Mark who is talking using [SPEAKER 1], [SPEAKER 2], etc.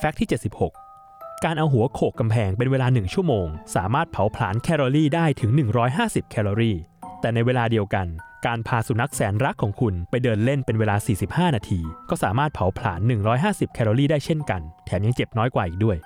[SPEAKER 1] fact ที่ 76 การเอาหัวโขกกำแพงเป็นเวลา 1 ชั่วโมง สามารถเผาผลาญแคลอรี่ได้ถึง 150 แคลอรี่ แต่ในเวลาเดียวกัน การพาสุนัขแสนรักของคุณไปเดินเล่นเป็นเวลา 45 นาที ก็สามารถเผาผลาญ 150 แคลอรี่ได้เช่นกัน แถมยังเจ็บน้อยกว่าอีกด้วย